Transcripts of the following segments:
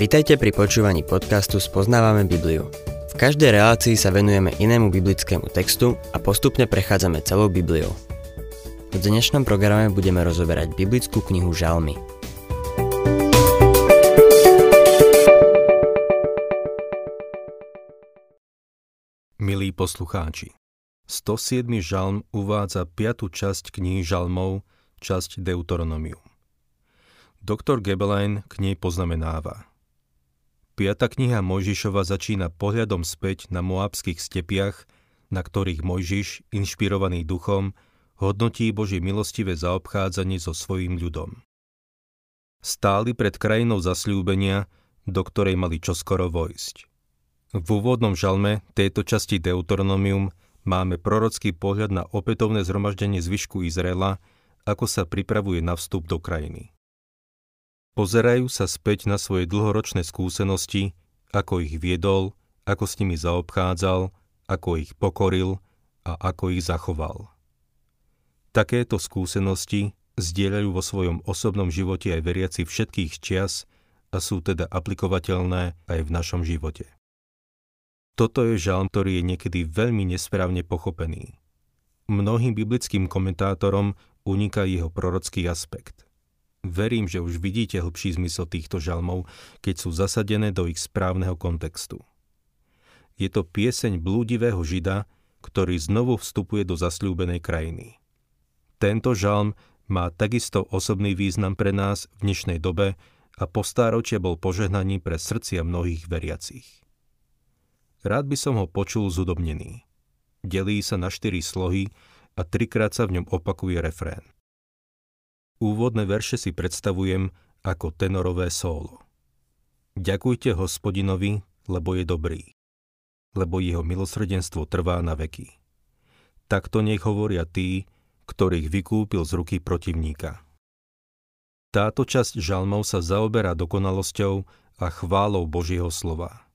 Vitajte pri počúvaní podcastu Spoznávame Bibliu. V každej relácii sa venujeme inému biblickému textu a postupne prechádzame celou Bibliou. V dnešnom programe budeme rozoberať biblickú knihu Žalmy. Milí poslucháči, 107. žalm uvádza 5. časť knihy žalmov, časť Deuteronomium. Doktor Gebelein k nej poznamenáva. Piata kniha Mojžišova začína pohľadom späť na moabských stepiach, na ktorých Mojžiš, inšpirovaný duchom, hodnotí Božie milostivé zaobchádzanie so svojím ľudom. Stáli pred krajinou zasľúbenia, do ktorej mali čoskoro vojsť. V úvodnom žalme tejto časti Deuteronomium máme prorocký pohľad na opätovné zhromaždenie zvyšku Izraela, ako sa pripravuje na vstup do krajiny. Pozerajú sa späť na svoje dlhoročné skúsenosti, ako ich viedol, ako s nimi zaobchádzal, ako ich pokoril a ako ich zachoval. Takéto skúsenosti zdieľajú vo svojom osobnom živote aj veriaci všetkých čias a sú teda aplikovateľné aj v našom živote. Toto je žalm, ktorý je niekedy veľmi nesprávne pochopený. Mnohým biblickým komentátorom uniká jeho prorocký aspekt – Verím, že už vidíte hlbší zmysel týchto žalmov, keď sú zasadené do ich správneho kontextu. Je to pieseň blúdivého žida, ktorý znovu vstupuje do zasľúbenej krajiny. Tento žalm má takisto osobný význam pre nás v dnešnej dobe a po stáročie bol požehnaním pre srdcia mnohých veriacich. Rád by som ho počul zudobnený. Delí sa na štyri slohy a trikrát sa v ňom opakuje refrén. Úvodné verše si predstavujem ako tenorové sólo. Ďakujte hospodinovi, lebo je dobrý, lebo jeho milosrdenstvo trvá na veky. Takto nech hovoria tí, ktorých vykúpil z ruky protivníka. Táto časť žalmov sa zaoberá dokonalosťou a chválou Božieho slova.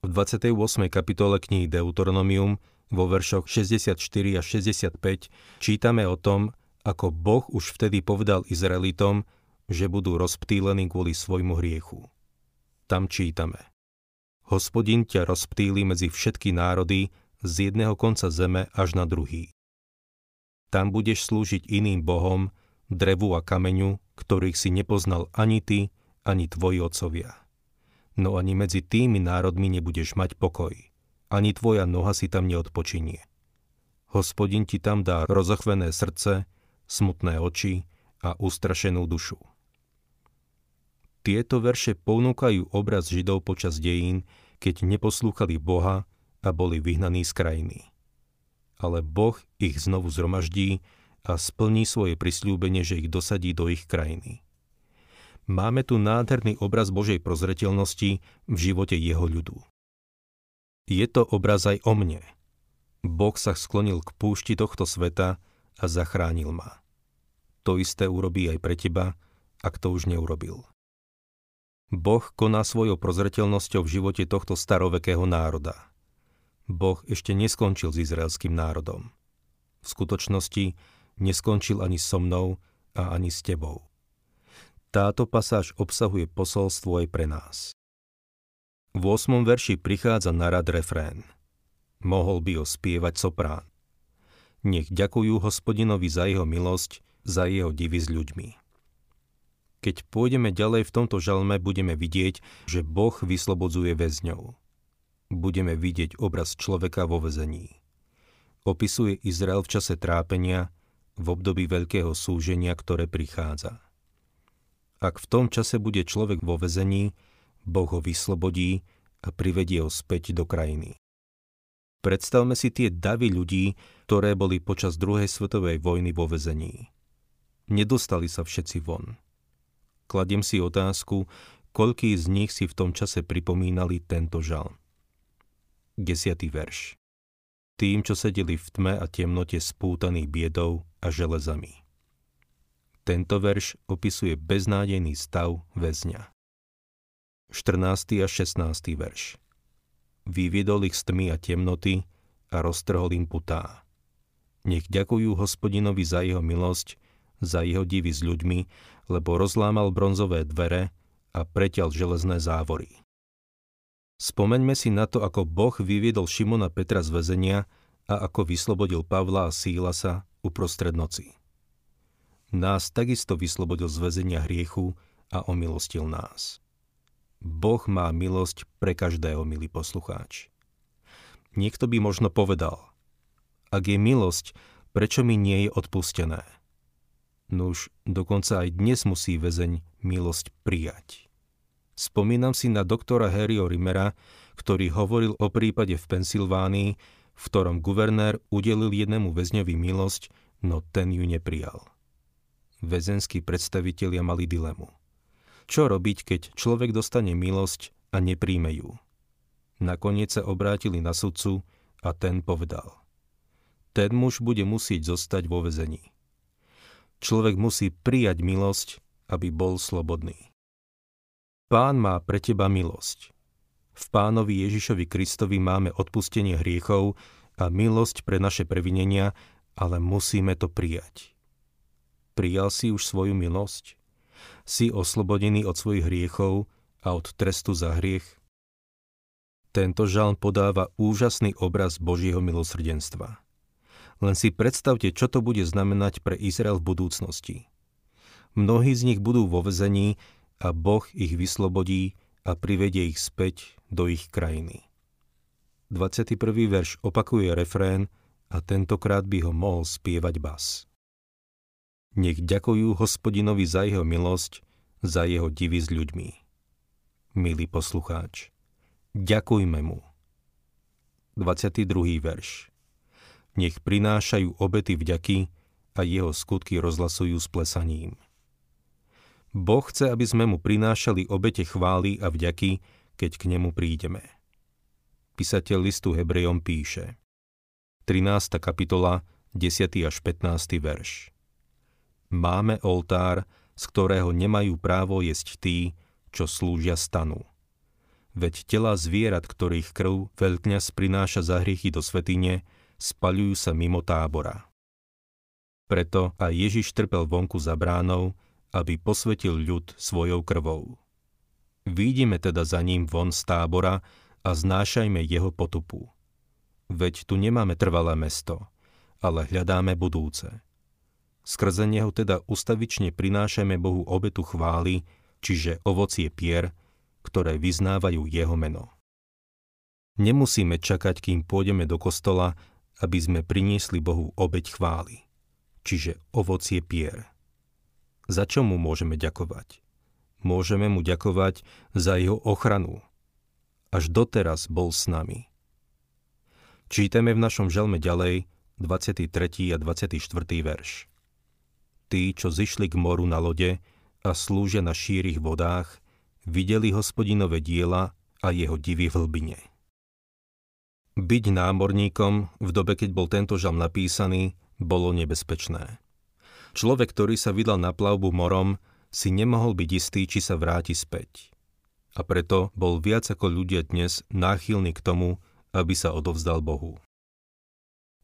V 28. kapitole knihy Deuteronomium vo veršoch 64 a 65 čítame o tom, ako Boh už vtedy povedal Izraelitom, že budú rozptýlení kvôli svojmu hriechu. Tam čítame. Hospodin ťa rozptýli medzi všetky národy z jedného konca zeme až na druhý. Tam budeš slúžiť iným bohom, drevu a kameňu, ktorých si nepoznal ani ty, ani tvoji otcovia. No ani medzi tými národmi nebudeš mať pokoj. Ani tvoja noha si tam neodpočinie. Hospodin ti tam dá rozochvené srdce, smutné oči a ustrašenú dušu. Tieto verše ponúkajú obraz Židov počas dejín, keď neposlúchali Boha a boli vyhnaní z krajiny. Ale Boh ich znovu zhromaždí a splní svoje prisľúbenie, že ich dosadí do ich krajiny. Máme tu nádherný obraz Božej prozretelnosti v živote jeho ľudu. Je to obraz aj o mne. Boh sa sklonil k púšti tohto sveta a zachránil ma to isté urobí aj pre teba, ak to už neurobil. Boh koná svojou prozretelnosťou v živote tohto starovekého národa. Boh ešte neskončil s izraelským národom. V skutočnosti neskončil ani so mnou a ani s tebou. Táto pasáž obsahuje posolstvo aj pre nás. V 8. verši prichádza na rad refrén. Mohol by ho spievať soprán. Nech ďakujú hospodinovi za jeho milosť, za jeho divy s ľuďmi. Keď pôjdeme ďalej v tomto žalme, budeme vidieť, že Boh vyslobodzuje väzňov. Budeme vidieť obraz človeka vo väzení. Opisuje Izrael v čase trápenia, v období veľkého súženia, ktoré prichádza. Ak v tom čase bude človek vo väzení, Boh ho vyslobodí a privedie ho späť do krajiny. Predstavme si tie davy ľudí, ktoré boli počas druhej svetovej vojny vo väzení. Nedostali sa všetci von. Kladiem si otázku, koľký z nich si v tom čase pripomínali tento žal. Desiatý verš. Tým, čo sedeli v tme a temnote spútaných biedou a železami. Tento verš opisuje beznádejný stav väzňa. 14. a 16. verš. Vyviedol ich z tmy a temnoty a roztrhol im putá. Nech ďakujú hospodinovi za jeho milosť, za jeho divy s ľuďmi, lebo rozlámal bronzové dvere a preťal železné závory. Spomeňme si na to, ako Boh vyviedol Šimona Petra z väzenia a ako vyslobodil Pavla a Sílasa uprostred noci. Nás takisto vyslobodil z väzenia hriechu a omilostil nás. Boh má milosť pre každého, milý poslucháč. Niekto by možno povedal, ak je milosť, prečo mi nie je odpustené? Nuž, dokonca aj dnes musí väzeň milosť prijať. Spomínam si na doktora Harryho Rimera, ktorý hovoril o prípade v Pensylvánii, v ktorom guvernér udelil jednému väzňovi milosť, no ten ju neprijal. Väzenskí predstavitelia mali dilemu. Čo robiť, keď človek dostane milosť a nepríjme ju? Nakoniec sa obrátili na sudcu a ten povedal. Ten muž bude musieť zostať vo väzení. Človek musí prijať milosť, aby bol slobodný. Pán má pre teba milosť. V pánovi Ježišovi Kristovi máme odpustenie hriechov a milosť pre naše previnenia, ale musíme to prijať. Prijal si už svoju milosť? Si oslobodený od svojich hriechov a od trestu za hriech? Tento žalm podáva úžasný obraz Božieho milosrdenstva. Len si predstavte, čo to bude znamenať pre Izrael v budúcnosti. Mnohí z nich budú vo vezení a Boh ich vyslobodí a privedie ich späť do ich krajiny. 21. verš opakuje refrén a tentokrát by ho mohol spievať bas. Nech ďakujú hospodinovi za jeho milosť, za jeho divy s ľuďmi. Milý poslucháč, ďakujme mu. 22. verš nech prinášajú obety vďaky a jeho skutky rozhlasujú s plesaním. Boh chce, aby sme mu prinášali obete chvály a vďaky, keď k nemu prídeme. Písateľ listu Hebrejom píše 13. kapitola, 10. až 15. verš Máme oltár, z ktorého nemajú právo jesť tí, čo slúžia stanu. Veď tela zvierat, ktorých krv veľkňaz prináša za hriechy do svetine, spaľujú sa mimo tábora. Preto aj Ježiš trpel vonku za bránou, aby posvetil ľud svojou krvou. Výjdime teda za ním von z tábora a znášajme jeho potupu. Veď tu nemáme trvalé mesto, ale hľadáme budúce. Skrze neho teda ustavične prinášame Bohu obetu chvály, čiže ovocie pier, ktoré vyznávajú jeho meno. Nemusíme čakať, kým pôjdeme do kostola aby sme priniesli Bohu obeď chvály, čiže ovocie pier. Za čo mu môžeme ďakovať? Môžeme mu ďakovať za jeho ochranu. Až doteraz bol s nami. Čítame v našom žalme ďalej 23. a 24. verš. Tí, čo zišli k moru na lode a slúžia na šírich vodách, videli hospodinové diela a jeho divy v hlbine. Byť námorníkom v dobe, keď bol tento žalm napísaný, bolo nebezpečné. Človek, ktorý sa vydal na plavbu morom, si nemohol byť istý, či sa vráti späť. A preto bol viac ako ľudia dnes náchylní k tomu, aby sa odovzdal Bohu.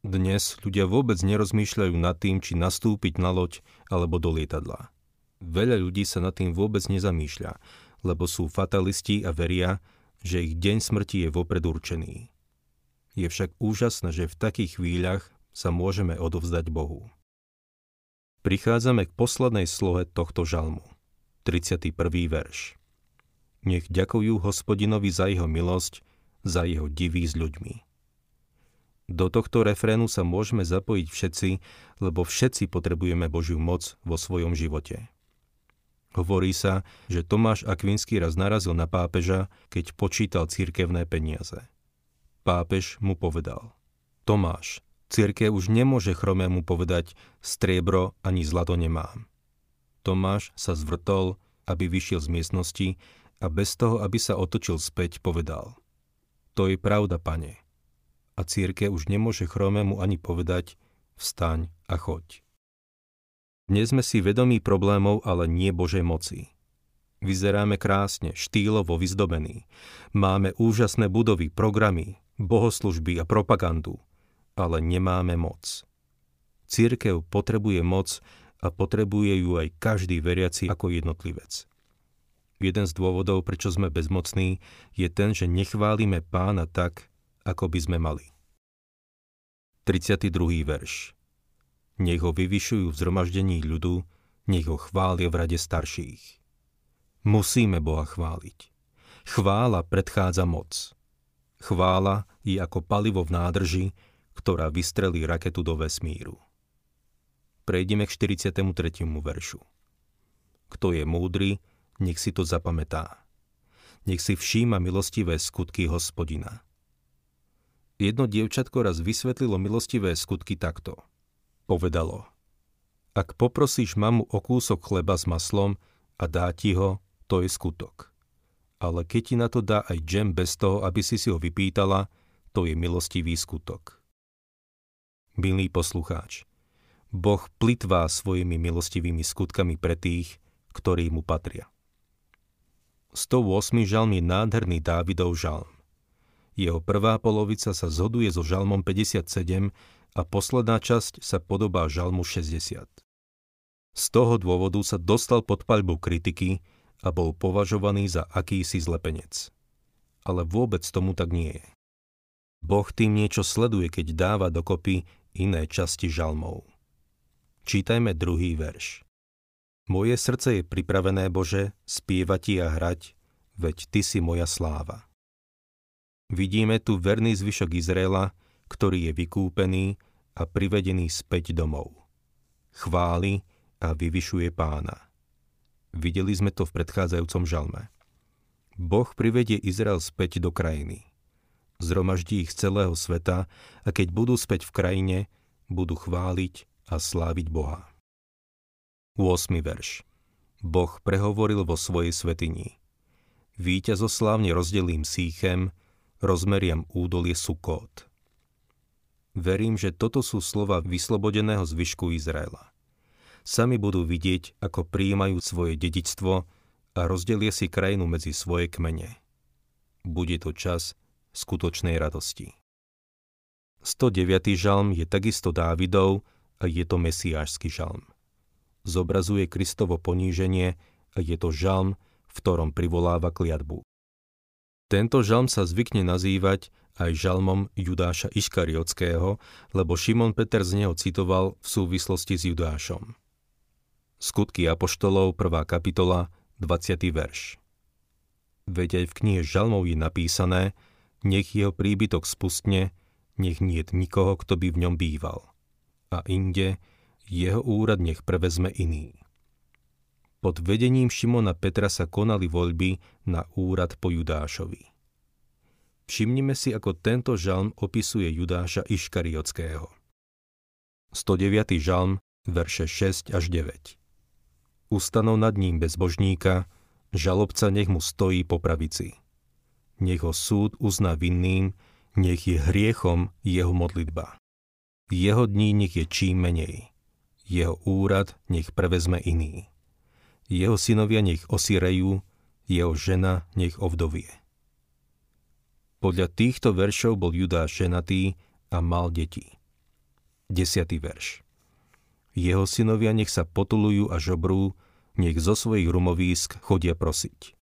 Dnes ľudia vôbec nerozmýšľajú nad tým, či nastúpiť na loď alebo do lietadla. Veľa ľudí sa nad tým vôbec nezamýšľa, lebo sú fatalisti a veria, že ich deň smrti je vopred určený. Je však úžasné, že v takých chvíľach sa môžeme odovzdať Bohu. Prichádzame k poslednej slohe tohto žalmu. 31. verš. Nech ďakujú hospodinovi za jeho milosť, za jeho divý s ľuďmi. Do tohto refrénu sa môžeme zapojiť všetci, lebo všetci potrebujeme Božiu moc vo svojom živote. Hovorí sa, že Tomáš Akvinský raz narazil na pápeža, keď počítal církevné peniaze pápež mu povedal. Tomáš, cirkev už nemôže chromému povedať striebro ani zlato nemám. Tomáš sa zvrtol, aby vyšiel z miestnosti a bez toho, aby sa otočil späť, povedal. To je pravda, pane. A círke už nemôže chromému ani povedať vstaň a choď. Dnes sme si vedomí problémov, ale nie Božej moci. Vyzeráme krásne, štýlovo vyzdobení. Máme úžasné budovy, programy, bohoslužby a propagandu, ale nemáme moc. Církev potrebuje moc a potrebuje ju aj každý veriaci ako jednotlivec. jeden z dôvodov, prečo sme bezmocní, je ten, že nechválime pána tak, ako by sme mali. 32. verš Nech ho vyvyšujú v zhromaždení ľudu, nech ho chvália v rade starších. Musíme Boha chváliť. Chvála predchádza moc. Chvála je ako palivo v nádrži, ktorá vystrelí raketu do vesmíru. Prejdeme k 43. veršu. Kto je múdry, nech si to zapamätá. Nech si všíma milostivé skutky hospodina. Jedno dievčatko raz vysvetlilo milostivé skutky takto. Povedalo, ak poprosíš mamu o kúsok chleba s maslom a dá ti ho, to je skutok. Ale keď ti na to dá aj džem bez toho, aby si si ho vypýtala, to je milostivý skutok. Milý poslucháč, Boh plitvá svojimi milostivými skutkami pre tých, ktorí mu patria. 108. žalm je nádherný Dávidov žalm. Jeho prvá polovica sa zhoduje so žalmom 57 a posledná časť sa podobá žalmu 60. Z toho dôvodu sa dostal pod paľbu kritiky a bol považovaný za akýsi zlepenec. Ale vôbec tomu tak nie je. Boh tým niečo sleduje, keď dáva dokopy iné časti žalmov. Čítajme druhý verš. Moje srdce je pripravené, Bože, spievať ti a hrať, veď Ty si moja sláva. Vidíme tu verný zvyšok Izraela, ktorý je vykúpený a privedený späť domov. Chváli a vyvyšuje pána. Videli sme to v predchádzajúcom žalme. Boh privedie Izrael späť do krajiny. Zromaždí ich z celého sveta a keď budú späť v krajine, budú chváliť a sláviť Boha. 8. verš Boh prehovoril vo svojej svetini. Výťazoslávne rozdelím Sýchem, rozmeriam údolie Sukot. Verím, že toto sú slova vyslobodeného zvyšku Izraela. Sami budú vidieť, ako prijímajú svoje dedičstvo a rozdelia si krajinu medzi svoje kmene. Bude to čas skutočnej radosti. 109. žalm je takisto Dávidov a je to mesiášsky žalm. Zobrazuje Kristovo poníženie a je to žalm, v ktorom privoláva kliatbu. Tento žalm sa zvykne nazývať aj žalmom Judáša Iškariotského, lebo Šimon Peter z neho citoval v súvislosti s Judášom. Skutky Apoštolov, 1. kapitola, 20. verš. Veď aj v knihe žalmov je napísané, nech jeho príbytok spustne, nech nie nikoho, kto by v ňom býval. A inde, jeho úrad nech prevezme iný. Pod vedením Šimona Petra sa konali voľby na úrad po Judášovi. Všimnime si, ako tento žalm opisuje Judáša Iškariotského. 109. žalm, verše 6 až 9. Ustanov nad ním bezbožníka, žalobca nech mu stojí po pravici. Nech ho súd uzná vinným, nech je hriechom jeho modlitba. Jeho dní nech je čím menej. Jeho úrad nech prevezme iný jeho synovia nech osirejú, jeho žena nech ovdovie. Podľa týchto veršov bol Judá ženatý a mal deti. 10. verš. Jeho synovia nech sa potulujú a žobrú, nech zo svojich rumovísk chodia prosiť.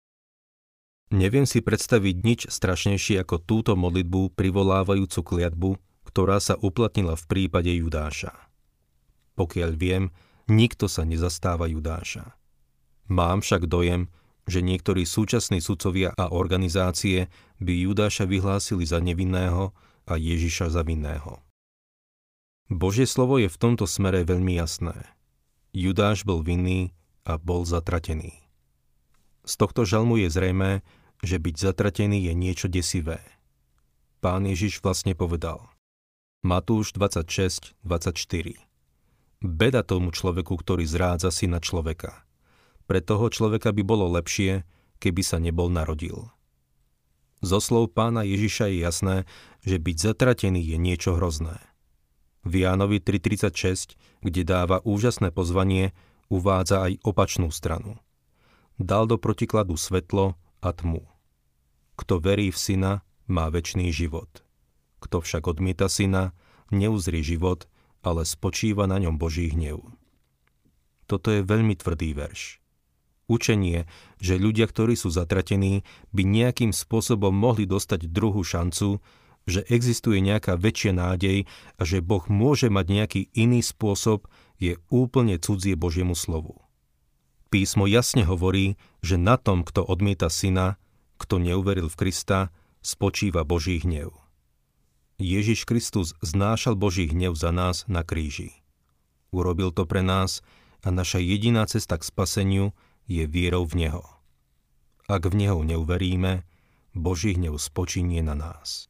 Neviem si predstaviť nič strašnejšie ako túto modlitbu privolávajúcu kliatbu, ktorá sa uplatnila v prípade Judáša. Pokiaľ viem, nikto sa nezastáva Judáša. Mám však dojem, že niektorí súčasní sudcovia a organizácie by Judáša vyhlásili za nevinného a Ježiša za vinného. Božie slovo je v tomto smere veľmi jasné. Judáš bol vinný a bol zatratený. Z tohto žalmu je zrejmé, že byť zatratený je niečo desivé. Pán Ježiš vlastne povedal. Matúš 26, 24. Beda tomu človeku, ktorý zrádza syna človeka – pre toho človeka by bolo lepšie, keby sa nebol narodil. Zo slov pána Ježiša je jasné, že byť zatratený je niečo hrozné. V Jánovi 3.36, kde dáva úžasné pozvanie, uvádza aj opačnú stranu. Dal do protikladu svetlo a tmu. Kto verí v syna, má väčší život. Kto však odmieta syna, neuzrie život, ale spočíva na ňom Boží hnev. Toto je veľmi tvrdý verš Učenie, že ľudia, ktorí sú zatratení, by nejakým spôsobom mohli dostať druhú šancu, že existuje nejaká väčšia nádej a že Boh môže mať nejaký iný spôsob, je úplne cudzie Božiemu slovu. Písmo jasne hovorí, že na tom, kto odmieta syna, kto neuveril v Krista, spočíva Boží hnev. Ježiš Kristus znášal Boží hnev za nás na kríži. Urobil to pre nás a naša jediná cesta k spaseniu je vierou v Neho. Ak v Neho neuveríme, Boží hnev spočinie na nás.